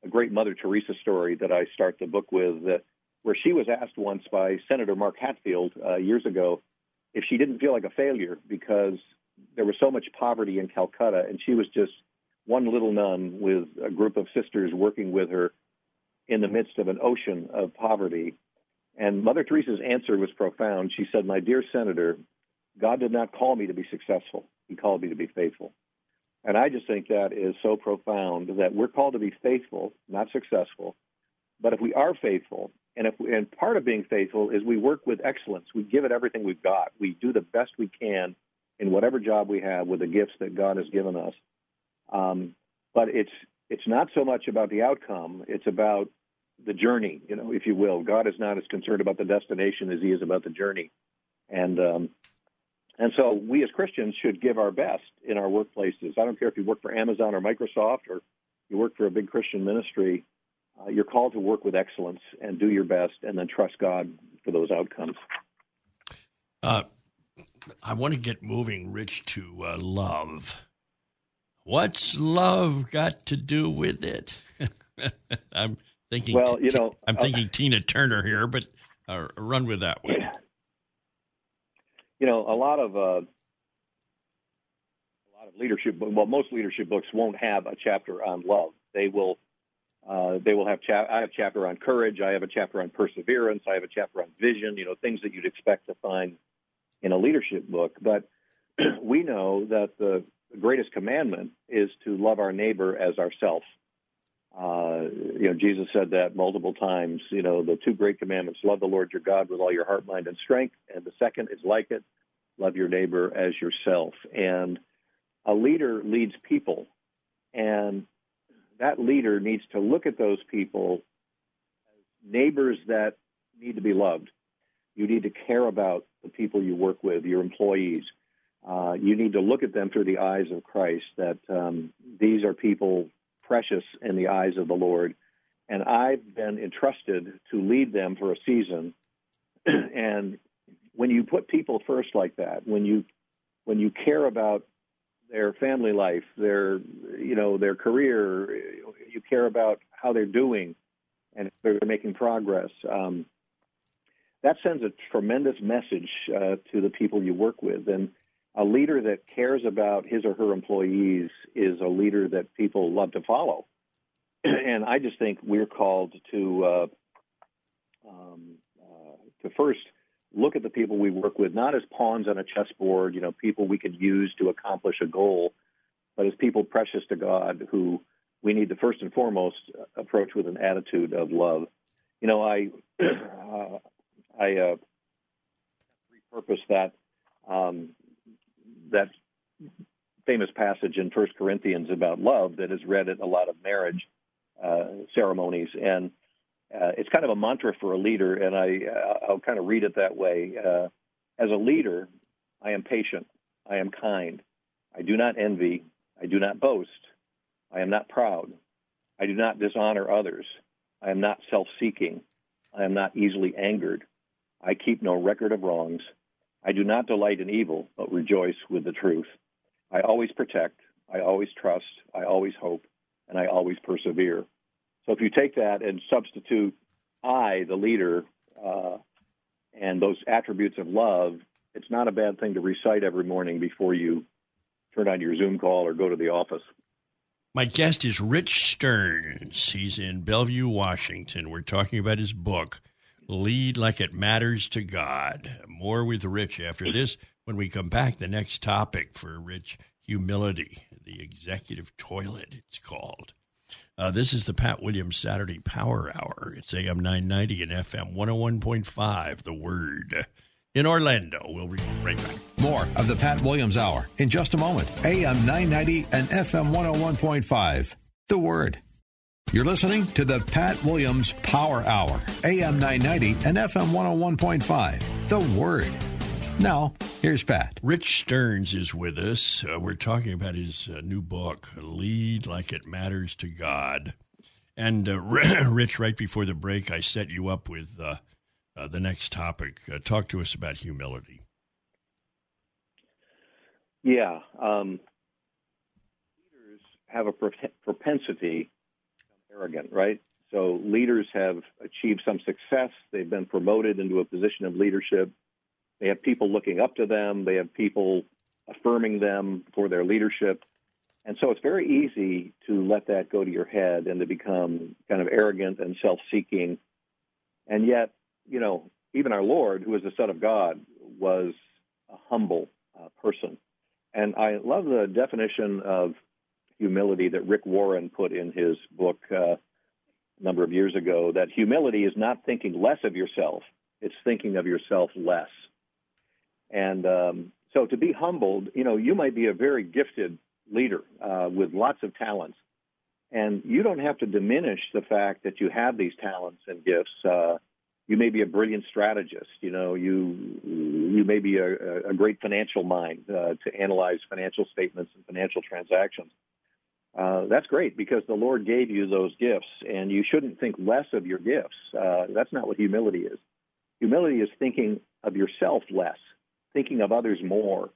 a great Mother Teresa story that I start the book with that where she was asked once by Senator Mark Hatfield uh, years ago if she didn't feel like a failure because there was so much poverty in Calcutta and she was just one little nun with a group of sisters working with her in the midst of an ocean of poverty. And Mother Teresa's answer was profound. She said, My dear Senator, God did not call me to be successful, He called me to be faithful. And I just think that is so profound that we're called to be faithful, not successful. But if we are faithful, and if we, and part of being faithful is we work with excellence. We give it everything we've got. We do the best we can in whatever job we have with the gifts that God has given us. Um, but it's it's not so much about the outcome; it's about the journey, you know, if you will. God is not as concerned about the destination as He is about the journey, and um, and so we as Christians should give our best in our workplaces. I don't care if you work for Amazon or Microsoft or you work for a big Christian ministry. Uh, you're called to work with excellence and do your best, and then trust God for those outcomes. Uh, I want to get moving, Rich, to uh, love. What's love got to do with it? I'm thinking. Well, you know, I'm thinking uh, Tina Turner here, but uh, run with that one. You know, a lot of uh, a lot of leadership. Well, most leadership books won't have a chapter on love. They will. Uh, they will have. Cha- I have a chapter on courage. I have a chapter on perseverance. I have a chapter on vision. You know, things that you'd expect to find in a leadership book. But we know that the, greatest commandment is to love our neighbor as ourself. Uh, you know, Jesus said that multiple times. You know, the two great commandments: love the Lord your God with all your heart, mind, and strength. And the second is like it: love your neighbor as yourself. And a leader leads people, and that leader needs to look at those people as neighbors that need to be loved. You need to care about the people you work with, your employees. Uh, you need to look at them through the eyes of Christ. That um, these are people precious in the eyes of the Lord. And I've been entrusted to lead them for a season. and when you put people first like that, when you when you care about their family life, their you know their career, you care about how they're doing and if they're making progress. Um, that sends a tremendous message uh, to the people you work with, and a leader that cares about his or her employees is a leader that people love to follow. and I just think we're called to uh, um, uh, to first look at the people we work with not as pawns on a chessboard, you know, people we could use to accomplish a goal, but as people precious to God who we need to first and foremost approach with an attitude of love. You know, I uh, I uh, repurpose that um, that famous passage in First Corinthians about love that is read at a lot of marriage uh, ceremonies, and uh, it's kind of a mantra for a leader. And I uh, I'll kind of read it that way. Uh, as a leader, I am patient. I am kind. I do not envy. I do not boast. I am not proud. I do not dishonor others. I am not self-seeking. I am not easily angered. I keep no record of wrongs. I do not delight in evil, but rejoice with the truth. I always protect, I always trust, I always hope, and I always persevere. So if you take that and substitute I, the leader, uh, and those attributes of love, it's not a bad thing to recite every morning before you turn on your Zoom call or go to the office. My guest is Rich Stearns. He's in Bellevue, Washington. We're talking about his book, Lead Like It Matters to God. More with Rich after this when we come back. The next topic for Rich humility, the executive toilet, it's called. Uh, this is the Pat Williams Saturday Power Hour. It's AM 990 and FM 101.5, The Word. In Orlando, we'll be right back. More of the Pat Williams Hour in just a moment. AM 990 and FM 101.5, The Word. You're listening to the Pat Williams Power Hour, AM 990 and FM 101.5. The Word. Now, here's Pat. Rich Stearns is with us. Uh, we're talking about his uh, new book, Lead Like It Matters to God. And uh, Rich, right before the break, I set you up with uh, uh, the next topic. Uh, talk to us about humility. Yeah. Um, leaders have a propensity to become arrogant, right? So leaders have achieved some success. They've been promoted into a position of leadership. They have people looking up to them. They have people affirming them for their leadership. And so it's very easy to let that go to your head and to become kind of arrogant and self seeking. And yet, you know, even our Lord, who is the Son of God, was a humble uh, person. And I love the definition of humility that Rick Warren put in his book uh, a number of years ago that humility is not thinking less of yourself, it's thinking of yourself less. And um, so to be humbled, you know, you might be a very gifted leader uh, with lots of talents. And you don't have to diminish the fact that you have these talents and gifts. Uh, you may be a brilliant strategist. You know, you you may be a, a great financial mind uh, to analyze financial statements and financial transactions uh, that's great because the Lord gave you those gifts, and you shouldn't think less of your gifts. Uh, that's not what humility is. Humility is thinking of yourself less, thinking of others more.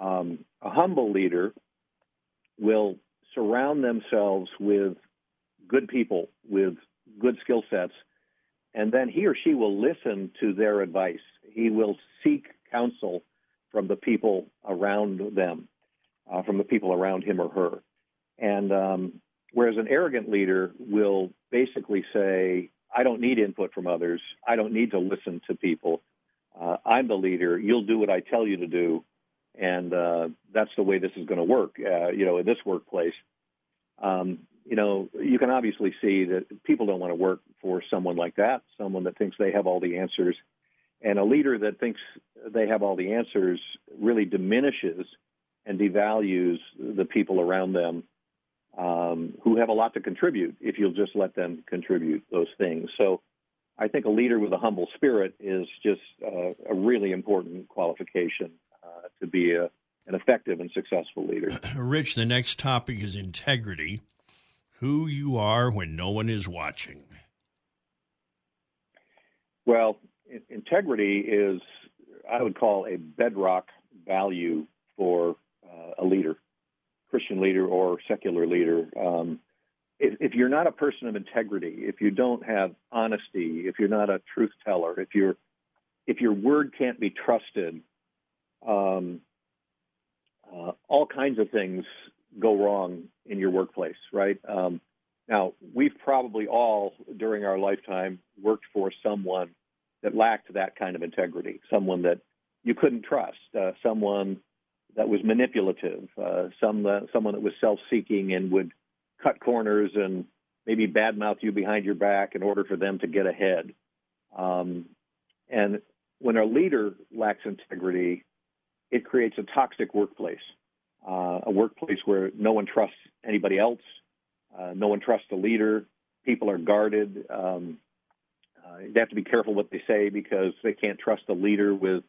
Um, a humble leader will surround themselves with good people, with good skill sets, and then he or she will listen to their advice. He will seek counsel from the people around them, uh, from the people around him or her. And um, whereas an arrogant leader will basically say, I don't need input from others. I don't need to listen to people. Uh, I'm the leader. You'll do what I tell you to do. and uh, that's the way this is going to work. Uh, you know, in this workplace, um, you know, you can obviously see that people don't want to work for someone like that, someone that thinks they have all the answers, and a leader that thinks they have all the answers really diminishes and devalues the people around them um, who have a lot to contribute if you'll just let them contribute those things. So I think a leader with a humble spirit is just uh, a really important qualification uh, to be a, an effective and successful leader. Rich, the next topic is integrity who you are when no one is watching. Well, integrity is, I would call, a bedrock value for uh, a leader, Christian leader or secular leader. Um, if, if, you're not a person of integrity, if you don't have honesty, if you're not a truth teller, if you're if your word can't be trusted, um, uh, all kinds of things go wrong in your workplace, right? Um, now, we've probably all, during our lifetime, worked for someone that lacked that kind of integrity, someone that you couldn't trust, uh, someone that was manipulative, uh, some uh, someone that was self-seeking and would cut corners and maybe badmouth you behind your back in order for them to get ahead. Um, and when a leader lacks integrity, it creates a toxic workplace, uh, a workplace where no one trusts anybody else, uh, no one trusts the leader. People are guarded. Um, uh, they have to be careful what they say because they can't trust the leader with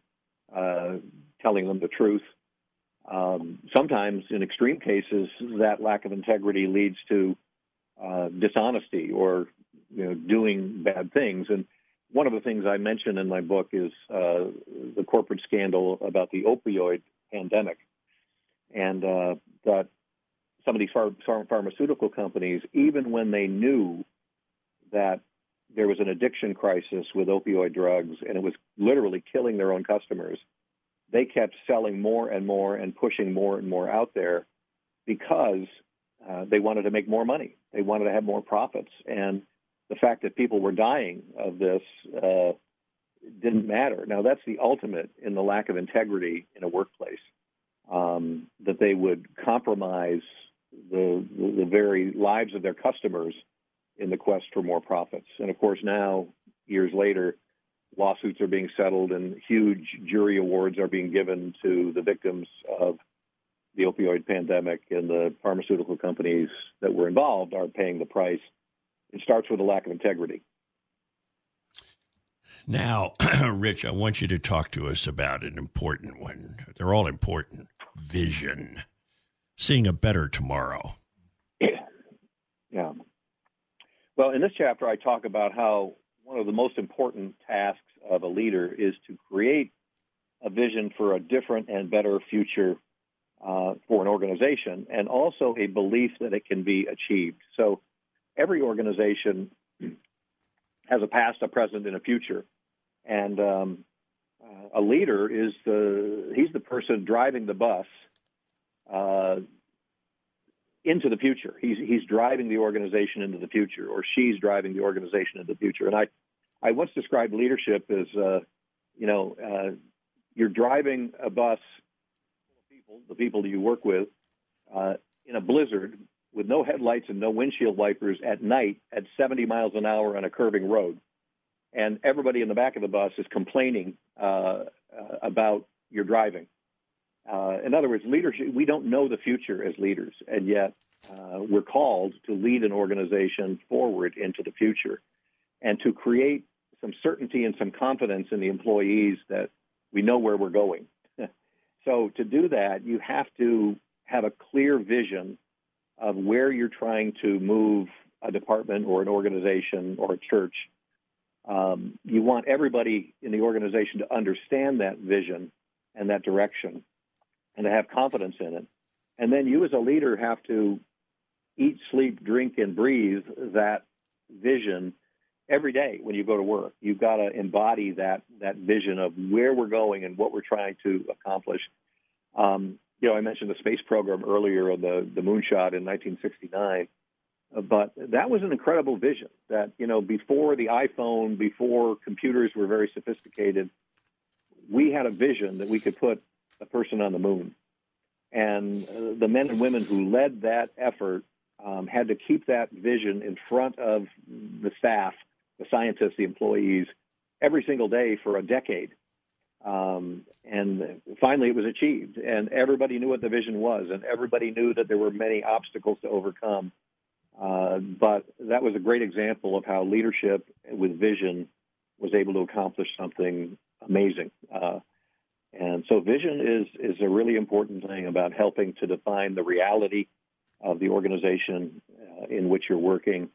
uh, telling them the truth. Um, sometimes, in extreme cases, that lack of integrity leads to uh, dishonesty or you know, doing bad things. And one of the things I mention in my book is uh, the corporate scandal about the opioid pandemic, and uh, that some of these phar- pharmaceutical companies, even when they knew that there was an addiction crisis with opioid drugs and it was literally killing their own customers, they kept selling more and more and pushing more and more out there because uh, they wanted to make more money. They wanted to have more profits. And the fact that people were dying of this uh, didn't matter. Now, that's the ultimate in the lack of integrity in a workplace. Um, that they would compromise the, the, the very lives of their customers in the quest for more profits. And of course, now, years later, lawsuits are being settled and huge jury awards are being given to the victims of the opioid pandemic, and the pharmaceutical companies that were involved are paying the price. It starts with a lack of integrity. Now, Rich, I want you to talk to us about an important one. They're all important vision seeing a better tomorrow. Yeah. Well, in this chapter, I talk about how one of the most important tasks of a leader is to create a vision for a different and better future uh, for an organization, and also a belief that it can be achieved. So, every organization has a past, a present, and a future, and um, uh, a leader is the he's the person driving the bus uh, into the future. He's he's driving the organization into the future, or she's driving the organization into the future. And I I once described leadership as uh, you know uh, you're driving a bus people, the people that you work with, uh, in a blizzard with no headlights and no windshield wipers at night at 70 miles an hour on a curving road, and everybody in the back of the bus is complaining uh, uh, about your driving. Uh, in other words, leadership, we don't know the future as leaders, and yet uh, we're called to lead an organization forward into the future and to create some certainty and some confidence in the employees that we know where we're going. so, to do that, you have to have a clear vision of where you're trying to move a department or an organization or a church. Um, you want everybody in the organization to understand that vision and that direction and to have confidence in it. And then you, as a leader, have to eat, sleep, drink, and breathe that vision every day when you go to work. You've got to embody that that vision of where we're going and what we're trying to accomplish. Um, you know, I mentioned the space program earlier, the the moonshot in 1969, uh, but that was an incredible vision. That you know, before the iPhone, before computers were very sophisticated, we had a vision that we could put person on the moon. And uh, the men and women who led that effort um, had to keep that vision in front of the staff, the scientists, the employees, every single day for a decade. Um, and finally, it was achieved, and everybody knew what the vision was, and everybody knew that there were many obstacles to overcome. Uh, but that was a great example of how leadership with vision was able to accomplish something amazing. Uh, and so, vision is is a really important thing about helping to define the reality of the organization uh, in which you're working,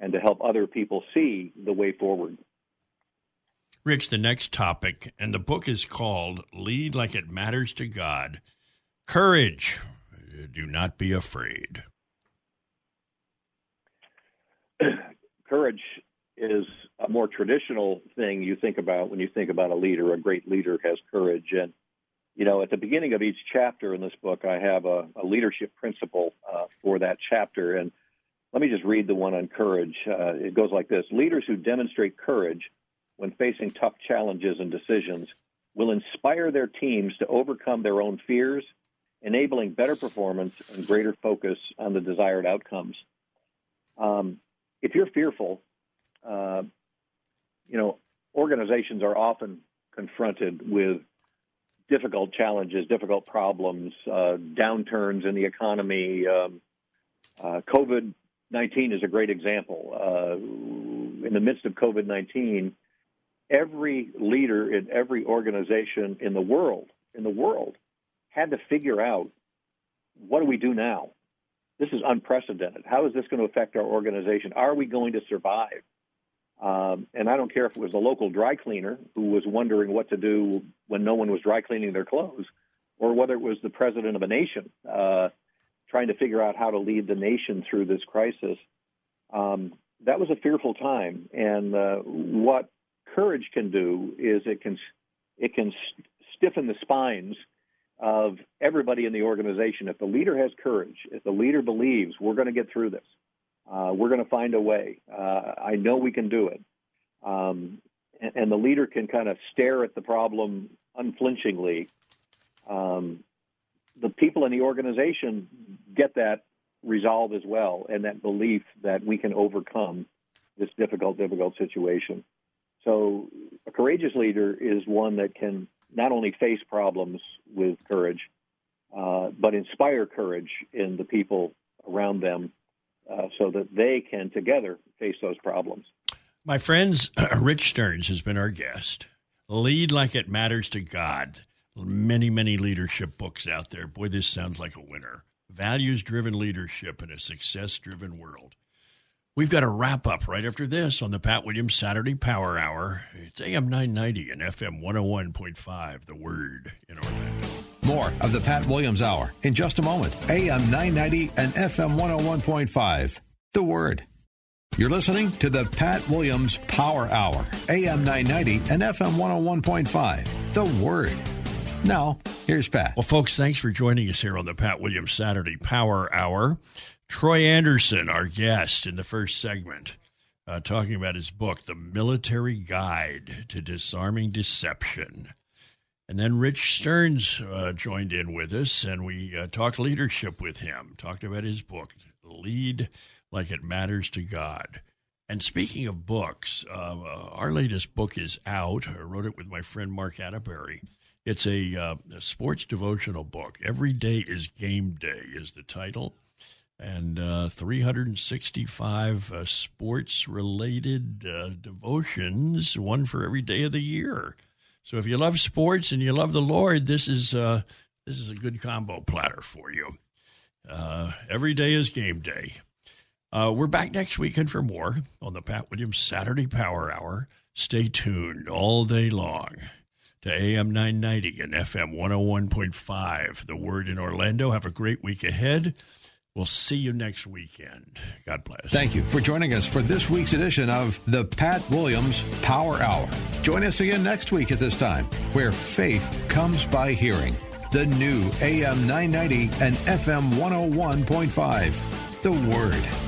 and to help other people see the way forward. Rich, the next topic, and the book is called Lead Like It Matters to God Courage. Do not be afraid. Courage is a more traditional thing you think about when you think about a leader. A great leader has courage. And, you know, at the beginning of each chapter in this book, I have a, a leadership principle uh, for that chapter. And let me just read the one on courage. Uh, it goes like this Leaders who demonstrate courage when facing tough challenges and decisions will inspire their teams to overcome their own fears, enabling better performance and greater focus on the desired outcomes. Um, if you're fearful, uh, you know, organizations are often confronted with difficult challenges, difficult problems, uh, downturns in the economy. Um, uh, COVID 19 is a great example. Uh, in the midst of COVID 19, every leader in every organization in the world, in the world, had to figure out what do we do now? This is unprecedented. How is this going to affect our organization? Are we going to survive? Um, and I don't care if it was a local dry cleaner who was wondering what to do when no one was dry cleaning their clothes, or whether it was the president of a nation uh, trying to figure out how to lead the nation through this crisis. Um, that was a fearful time, and uh, what courage can do is it can it can stiffen the spines of everybody in the organization. If the leader has courage, if the leader believes we're going to get through this, uh, we're going to find a way. Uh, I know we can do it. Um, and, and, the leader can kind of stare at the problem unflinchingly. Um, the people in the organization get that resolve as well, and that belief that we can overcome this difficult, difficult situation. So, a courageous leader is one that can not only face problems with courage, uh, but inspire courage in the people around them uh, so that they can together face those problems. My friends, Rich Stearns has been our guest. Lead like it matters to God. Many, many leadership books out there. Boy, this sounds like a winner. Values driven leadership in a success driven world. We've got a wrap up right after this on the Pat Williams Saturday Power Hour. It's AM 990 and FM 101.5, The Word in Orlando. More of the Pat Williams Hour in just a moment. AM 990 and FM 101.5. The Word. You're listening to the Pat Williams Power Hour, AM 990 and FM 101.5. The Word. Now, here's Pat. Well, folks, thanks for joining us here on the Pat Williams Saturday Power Hour. Troy Anderson, our guest in the first segment, uh, talking about his book, The Military Guide to Disarming Deception. And then Rich Stearns uh, joined in with us, and we uh, talked leadership with him, talked about his book, Lead Like It Matters to God. And speaking of books, uh, our latest book is out. I wrote it with my friend Mark Atteberry. It's a, uh, a sports devotional book. Every Day is Game Day is the title. And uh, 365 uh, sports related devotions, one for every day of the year. So if you love sports and you love the Lord, this is uh, this is a good combo platter for you. Uh, every day is game day. Uh, we're back next weekend for more on the Pat Williams Saturday Power Hour. Stay tuned all day long to AM 990 and FM 101.5. The word in Orlando. Have a great week ahead. We'll see you next weekend. God bless. Thank you for joining us for this week's edition of the Pat Williams Power Hour. Join us again next week at this time, where faith comes by hearing. The new AM 990 and FM 101.5. The Word.